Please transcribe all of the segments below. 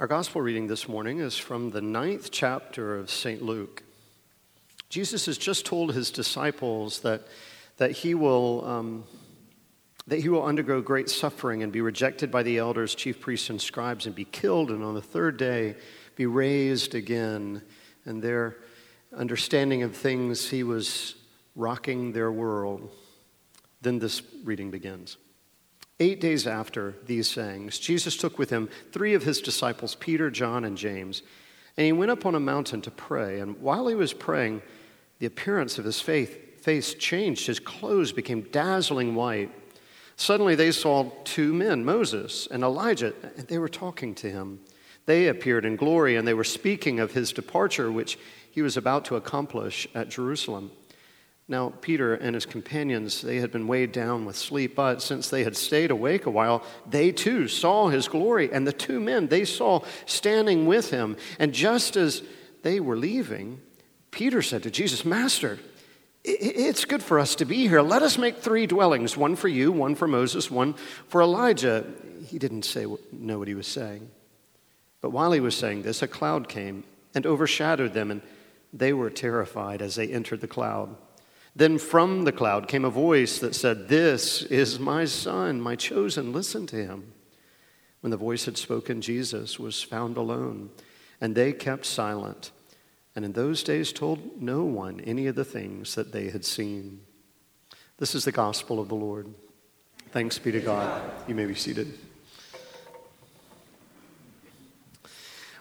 Our gospel reading this morning is from the ninth chapter of St. Luke. Jesus has just told his disciples that, that, he will, um, that he will undergo great suffering and be rejected by the elders, chief priests, and scribes, and be killed, and on the third day be raised again. And their understanding of things, he was rocking their world. Then this reading begins. Eight days after these sayings, Jesus took with him three of his disciples, Peter, John, and James, and he went up on a mountain to pray. And while he was praying, the appearance of his faith, face changed. His clothes became dazzling white. Suddenly they saw two men, Moses and Elijah, and they were talking to him. They appeared in glory, and they were speaking of his departure, which he was about to accomplish at Jerusalem. Now, Peter and his companions, they had been weighed down with sleep, but since they had stayed awake a while, they too saw his glory. And the two men they saw standing with him. And just as they were leaving, Peter said to Jesus, Master, it's good for us to be here. Let us make three dwellings one for you, one for Moses, one for Elijah. He didn't say, know what he was saying. But while he was saying this, a cloud came and overshadowed them, and they were terrified as they entered the cloud. Then from the cloud came a voice that said, This is my son, my chosen, listen to him. When the voice had spoken, Jesus was found alone, and they kept silent, and in those days told no one any of the things that they had seen. This is the gospel of the Lord. Thanks be to God. You may be seated.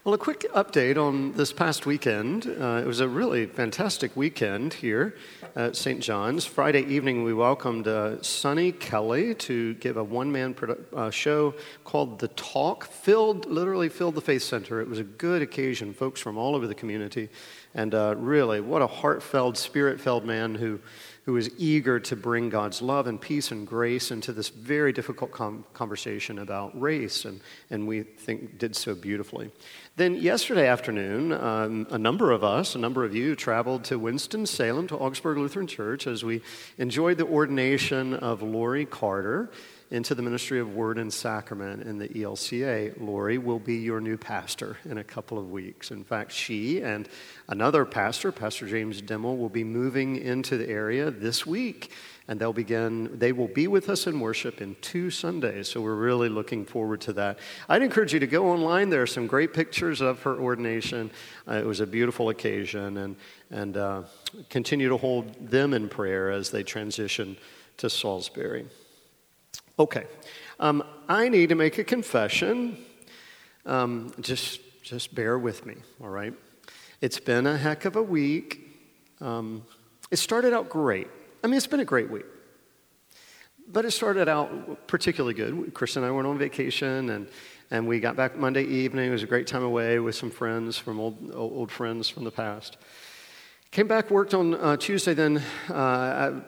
Well, a quick update on this past weekend. Uh, it was a really fantastic weekend here at St. John's. Friday evening, we welcomed uh, Sonny Kelly to give a one man produ- uh, show called The Talk. Filled, literally filled the Faith Center. It was a good occasion, folks from all over the community. And uh, really, what a heartfelt, spirit filled man who who is eager to bring God's love and peace and grace into this very difficult com- conversation about race, and, and we think did so beautifully. Then, yesterday afternoon, um, a number of us, a number of you, traveled to Winston-Salem to Augsburg Lutheran Church as we enjoyed the ordination of Lori Carter into the ministry of Word and Sacrament in the ELCA. Lori will be your new pastor in a couple of weeks. In fact, she and another pastor, Pastor James Dimmel, will be moving into the area this week. And they'll begin, they will be with us in worship in two Sundays. So we're really looking forward to that. I'd encourage you to go online. There are some great pictures of her ordination. Uh, it was a beautiful occasion. And, and uh, continue to hold them in prayer as they transition to Salisbury. Okay, um, I need to make a confession. Um, just, just bear with me, all right? It's been a heck of a week. Um, it started out great. I mean, it's been a great week. But it started out particularly good. Chris and I went on vacation, and, and we got back Monday evening. It was a great time away with some friends from old, old friends from the past. Came back, worked on uh, Tuesday. Then uh,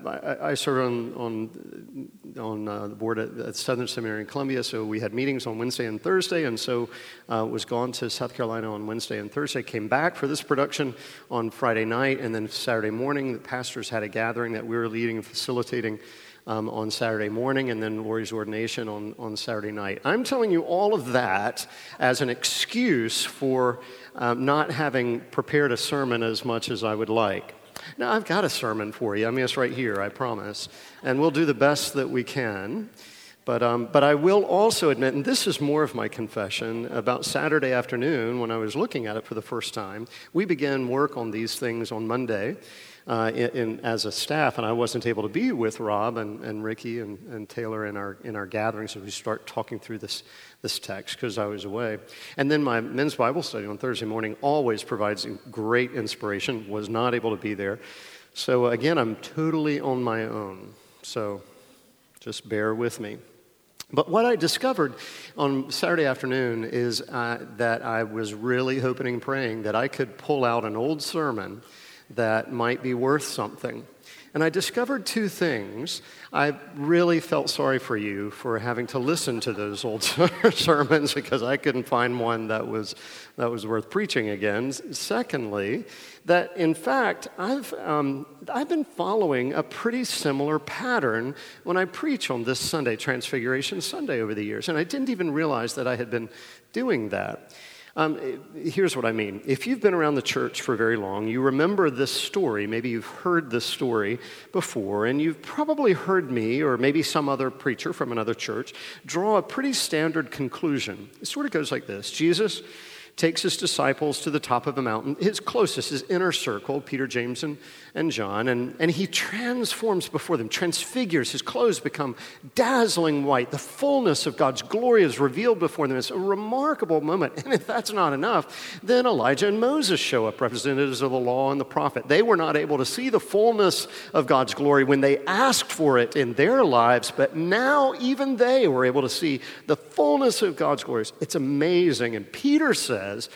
I, I, served on on, on uh, the board at, at, Southern Seminary in Columbia, so we had meetings on Wednesday and Thursday, and so uh, was gone to South Carolina on Wednesday and Thursday. Came back for this production on Friday night, and then Saturday morning, the pastors had a gathering that we were leading and facilitating um, on Saturday morning, and then Lori's ordination on, on Saturday night. I'm telling you all of that as an excuse for um, not having prepared a sermon as much as I would like. Now, I've got a sermon for you. I mean, it's right here, I promise. And we'll do the best that we can. But, um, but I will also admit, and this is more of my confession, about Saturday afternoon when I was looking at it for the first time, we began work on these things on Monday uh, in, in, as a staff, and I wasn't able to be with Rob and, and Ricky and, and Taylor in our, in our gatherings as we start talking through this, this text because I was away. And then my men's Bible study on Thursday morning always provides great inspiration, was not able to be there. So again, I'm totally on my own. So just bear with me. But what I discovered on Saturday afternoon is uh, that I was really hoping and praying that I could pull out an old sermon that might be worth something. And I discovered two things. I really felt sorry for you for having to listen to those old sermons because I couldn't find one that was, that was worth preaching again. Secondly, that in fact, I've, um, I've been following a pretty similar pattern when I preach on this Sunday, Transfiguration Sunday, over the years. And I didn't even realize that I had been doing that. Um, here's what I mean. If you've been around the church for very long, you remember this story. Maybe you've heard this story before, and you've probably heard me or maybe some other preacher from another church draw a pretty standard conclusion. It sort of goes like this Jesus takes his disciples to the top of a mountain, his closest, his inner circle, Peter, James, and, and John, and, and he transforms before them, transfigures. His clothes become dazzling white. The fullness of God's glory is revealed before them. It's a remarkable moment. And if that's not enough, then Elijah and Moses show up, representatives of the law and the prophet. They were not able to see the fullness of God's glory when they asked for it in their lives, but now even they were able to see the fullness of God's glory. It's amazing. And Peter says,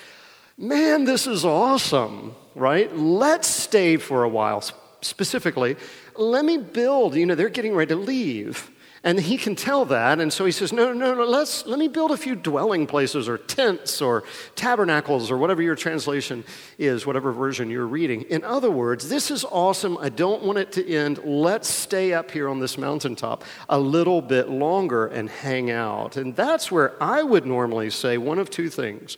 Man, this is awesome, right? Let's stay for a while. Specifically, let me build. You know, they're getting ready to leave. And he can tell that. And so he says, No, no, no, let's, let me build a few dwelling places or tents or tabernacles or whatever your translation is, whatever version you're reading. In other words, this is awesome. I don't want it to end. Let's stay up here on this mountaintop a little bit longer and hang out. And that's where I would normally say one of two things.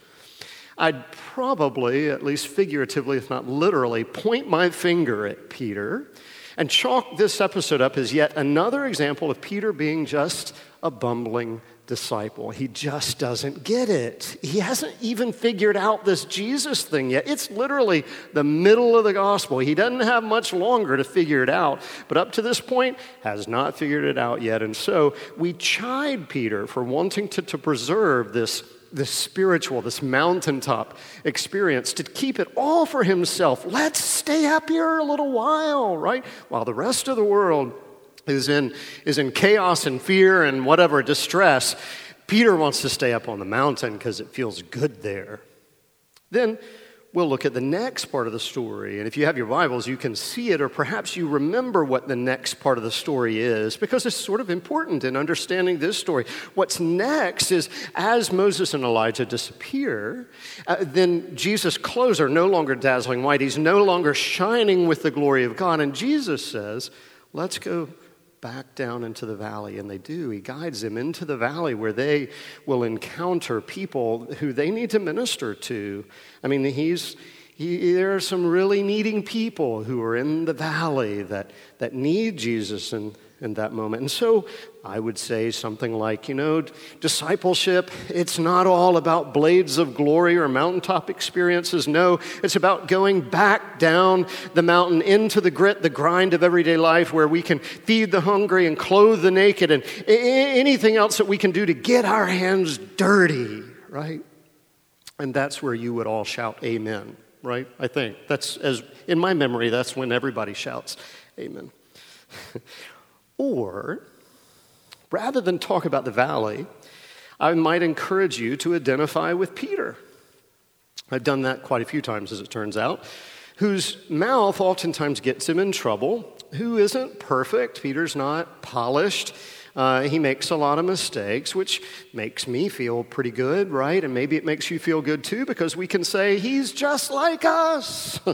I'd probably, at least figuratively, if not literally, point my finger at Peter and chalk this episode up as yet another example of Peter being just a bumbling disciple. He just doesn't get it. He hasn't even figured out this Jesus thing yet. It's literally the middle of the gospel. He doesn't have much longer to figure it out, but up to this point, has not figured it out yet. And so we chide Peter for wanting to, to preserve this this spiritual, this mountaintop experience, to keep it all for himself. Let's stay up here a little while, right? While the rest of the world is in, is in chaos and fear and whatever distress, Peter wants to stay up on the mountain because it feels good there. Then we'll look at the next part of the story. And if you have your Bibles, you can see it, or perhaps you remember what the next part of the story is, because it's sort of important in understanding this story. What's next is as Moses and Elijah disappear, uh, then Jesus' clothes are no longer dazzling white. He's no longer shining with the glory of God. And Jesus says, Let's go back down into the valley. And they do. He guides them into the valley where they will encounter people who they need to minister to. I mean, he's. He, there are some really needing people who are in the valley that, that need Jesus and in that moment. And so I would say something like, you know, discipleship, it's not all about blades of glory or mountaintop experiences. No, it's about going back down the mountain into the grit, the grind of everyday life where we can feed the hungry and clothe the naked and anything else that we can do to get our hands dirty, right? And that's where you would all shout amen, right? I think that's as in my memory that's when everybody shouts amen. Or, rather than talk about the valley, I might encourage you to identify with Peter. I've done that quite a few times, as it turns out, whose mouth oftentimes gets him in trouble, who isn't perfect. Peter's not polished. Uh, he makes a lot of mistakes, which makes me feel pretty good, right? And maybe it makes you feel good too, because we can say, He's just like us.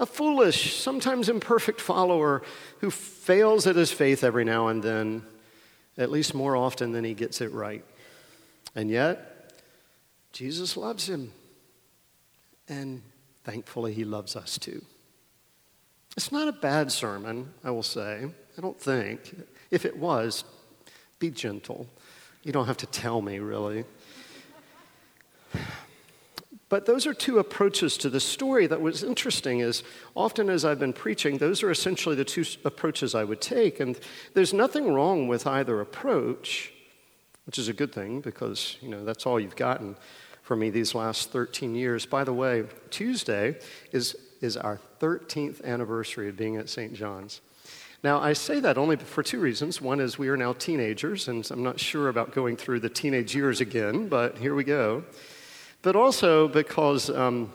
a foolish, sometimes imperfect follower who fails at his faith every now and then, at least more often than he gets it right. And yet, Jesus loves him. And thankfully, he loves us too. It's not a bad sermon, I will say. I don't think. If it was, be gentle. You don't have to tell me, really. But those are two approaches to the story that was interesting is often as I've been preaching, those are essentially the two approaches I would take. And there's nothing wrong with either approach, which is a good thing because, you know, that's all you've gotten from me these last 13 years. By the way, Tuesday is, is our 13th anniversary of being at St. John's. Now, I say that only for two reasons. One is we are now teenagers, and I'm not sure about going through the teenage years again, but here we go but also because um,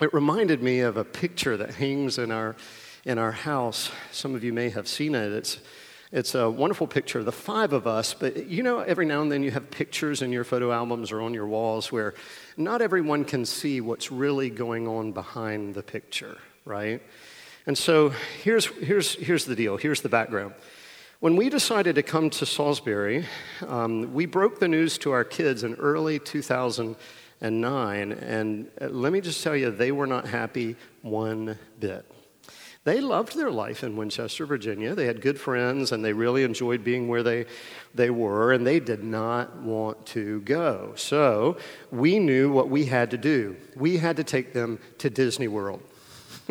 it reminded me of a picture that hangs in our, in our house. Some of you may have seen it. It's, it's a wonderful picture, of the five of us, but you know, every now and then you have pictures in your photo albums or on your walls where not everyone can see what's really going on behind the picture, right? And so here's, here's, here's the deal, here's the background. When we decided to come to Salisbury, um, we broke the news to our kids in early 2000 and nine. And uh, let me just tell you, they were not happy one bit. They loved their life in Winchester, Virginia. They had good friends and they really enjoyed being where they, they were, and they did not want to go. So we knew what we had to do. We had to take them to Disney World.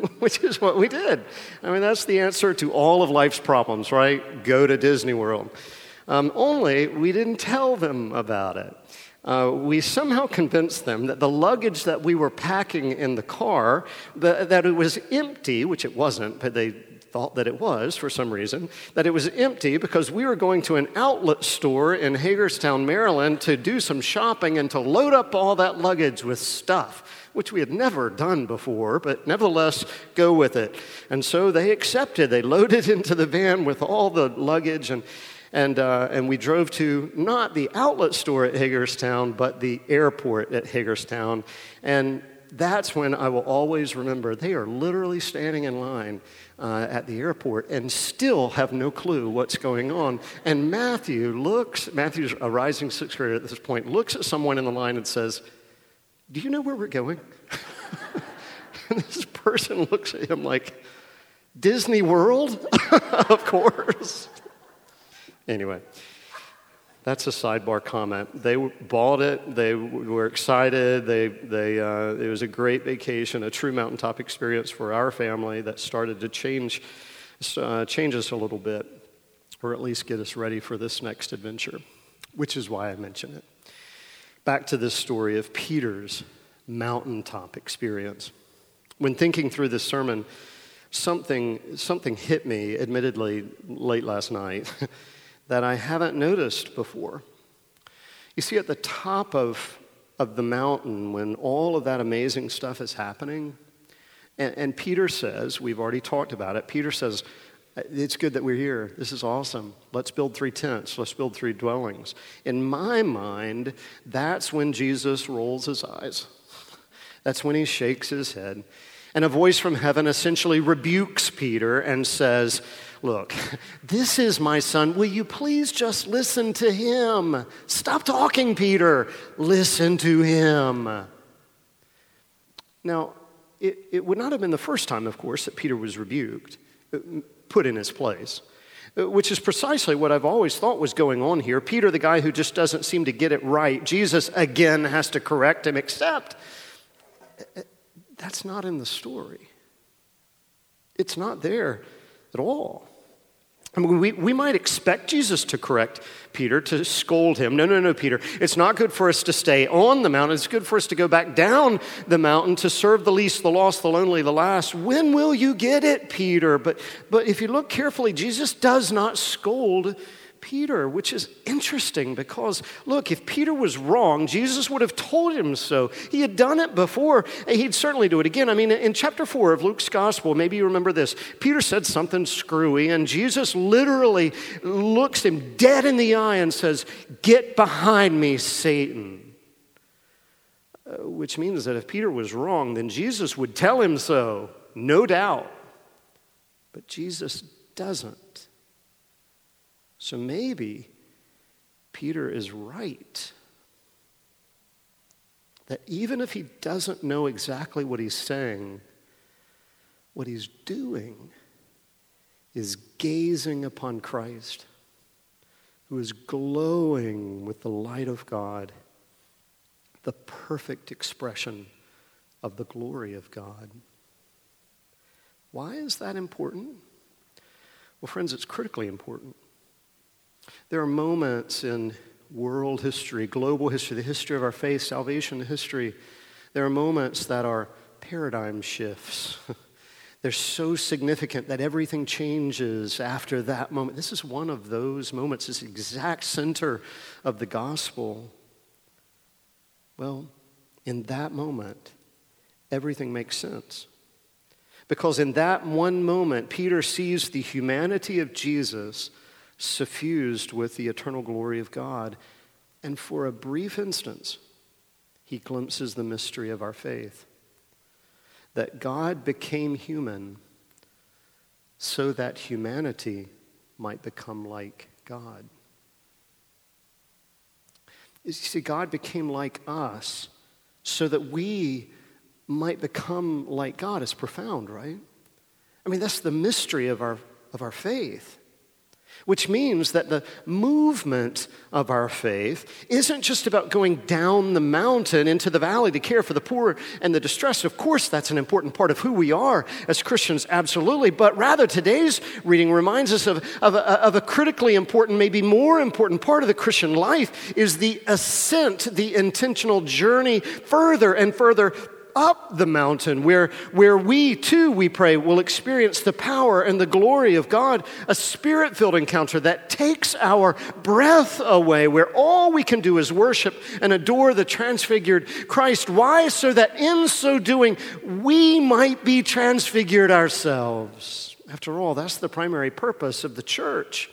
which is what we did. I mean, that's the answer to all of life's problems, right? Go to Disney World. Um, only we didn't tell them about it. Uh, we somehow convinced them that the luggage that we were packing in the car, the, that it was empty, which it wasn't, but they thought that it was for some reason, that it was empty because we were going to an outlet store in Hagerstown, Maryland to do some shopping and to load up all that luggage with stuff which we had never done before, but nevertheless go with it. And so they accepted. They loaded into the van with all the luggage, and, and, uh, and we drove to not the outlet store at Hagerstown, but the airport at Hagerstown. And that's when I will always remember they are literally standing in line uh, at the airport and still have no clue what's going on. And Matthew looks, Matthew's a rising sixth grader at this point, looks at someone in the line and says, do you know where we're going? and this person looks at him like, Disney World? of course. Anyway, that's a sidebar comment. They bought it, they were excited, they, they, uh, it was a great vacation, a true mountaintop experience for our family that started to change, uh, change us a little bit, or at least get us ready for this next adventure, which is why I mention it back to this story of Peter's mountaintop experience. When thinking through this sermon, something, something hit me, admittedly, late last night, that I haven't noticed before. You see, at the top of, of the mountain, when all of that amazing stuff is happening, and, and Peter says, we've already talked about it, Peter says, uh, it's good that we're here. This is awesome. Let's build three tents. Let's build three dwellings. In my mind, that's when Jesus rolls his eyes. That's when he shakes his head. And a voice from heaven essentially rebukes Peter and says, Look, this is my son. Will you please just listen to him? Stop talking, Peter. Listen to him. Now, it, it would not have been the first time, of course, that Peter was rebuked put in his place, uh, which is precisely what I've always thought was going on here. Peter, the guy who just doesn't seem to get it right, Jesus again has to correct him, except uh, that's not in the story. It's not there at all. I mean, we, we might expect Jesus to correct Peter, to scold him. No, no, no, Peter. It's not good for us to stay on the mountain. It's good for us to go back down the mountain to serve the least, the lost, the lonely, the last. When will you get it, Peter? But, but if you look carefully, Jesus does not scold Peter, which is interesting because, look, if Peter was wrong, Jesus would have told him so. He had done it before, he'd certainly do it again. I mean, in chapter 4 of Luke's gospel, maybe you remember this. Peter said something screwy, and Jesus literally looks him dead in the eye and says, Get behind me, Satan. Uh, which means that if Peter was wrong, then Jesus would tell him so, no doubt. But Jesus doesn't. So maybe Peter is right. That even if he doesn't know exactly what he's saying, what he's doing is gazing upon Christ, who is glowing with the light of God, the perfect expression of the glory of God. Why is that important? Well, friends, it's critically important. There are moments in world history, global history, the history of our faith, salvation history. There are moments that are paradigm shifts. They're so significant that everything changes after that moment. This is one of those moments, this exact center of the gospel. Well, in that moment, everything makes sense. Because in that one moment, Peter sees the humanity of Jesus suffused with the eternal glory of God. And for a brief instance, he glimpses the mystery of our faith that God became human so that humanity might become like God. You see, God became like us so that we might become like God is profound, right? I mean, that's the mystery of our, of our faith which means that the movement of our faith isn't just about going down the mountain into the valley to care for the poor and the distressed. Of course, that's an important part of who we are as Christians, absolutely. But rather, today's reading reminds us of, of, a, of a critically important, maybe more important part of the Christian life is the ascent, the intentional journey further and further up the mountain where, where we too, we pray, will experience the power and the glory of God, a spirit filled encounter that takes our breath away, where all we can do is worship and adore the transfigured Christ. Why? So that in so doing, we might be transfigured ourselves. After all, that's the primary purpose of the church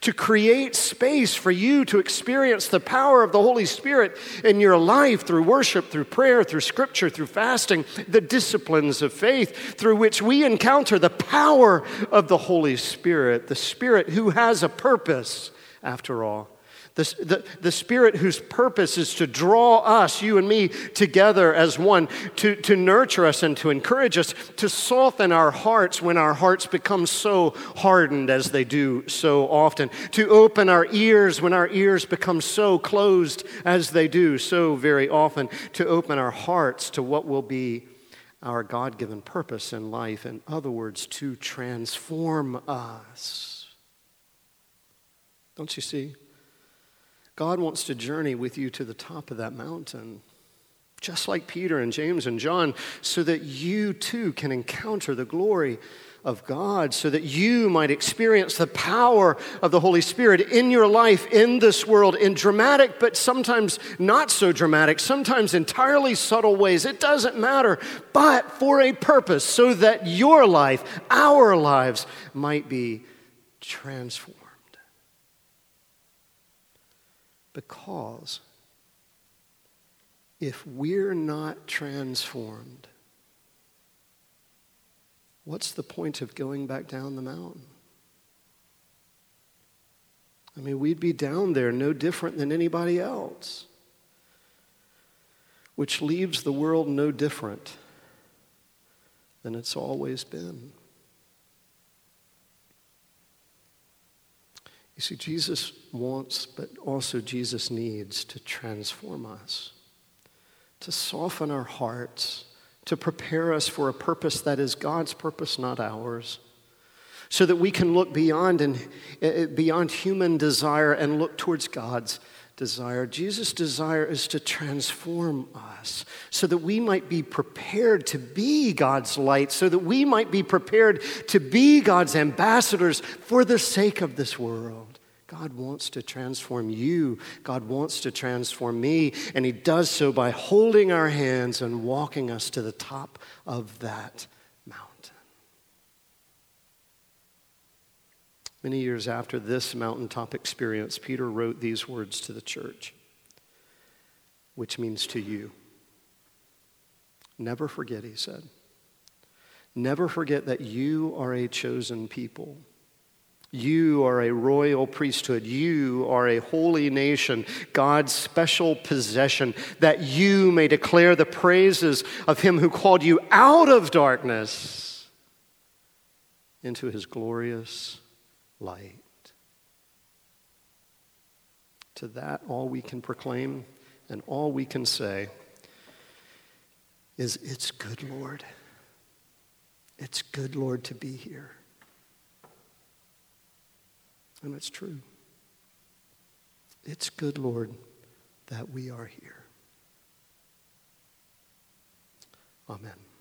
to create space for you to experience the power of the Holy Spirit in your life through worship, through prayer, through scripture, through fasting, the disciplines of faith through which we encounter the power of the Holy Spirit, the Spirit who has a purpose after all. The, the, the, Spirit whose purpose is to draw us, you and me, together as one, to, to nurture us and to encourage us, to soften our hearts when our hearts become so hardened as they do so often, to open our ears when our ears become so closed as they do so very often, to open our hearts to what will be our God given purpose in life. In other words, to transform us. Don't you see? God wants to journey with you to the top of that mountain, just like Peter and James and John, so that you too can encounter the glory of God, so that you might experience the power of the Holy Spirit in your life, in this world, in dramatic, but sometimes not so dramatic, sometimes entirely subtle ways. It doesn't matter, but for a purpose, so that your life, our lives, might be transformed. Because if we're not transformed, what's the point of going back down the mountain? I mean, we'd be down there no different than anybody else, which leaves the world no different than it's always been. You see, Jesus wants, but also Jesus needs to transform us, to soften our hearts, to prepare us for a purpose that is God's purpose, not ours, so that we can look beyond and uh, beyond human desire and look towards God's desire. Jesus' desire is to transform us so that we might be prepared to be God's light, so that we might be prepared to be God's ambassadors for the sake of this world. God wants to transform you. God wants to transform me. And He does so by holding our hands and walking us to the top of that mountain. Many years after this mountaintop experience, Peter wrote these words to the church, which means to you. Never forget, he said. Never forget that you are a chosen people. You are a royal priesthood. You are a holy nation, God's special possession, that you may declare the praises of him who called you out of darkness into his glorious light. To that, all we can proclaim and all we can say is, It's good, Lord. It's good, Lord, to be here. And it's true. It's good, Lord, that we are here. Amen.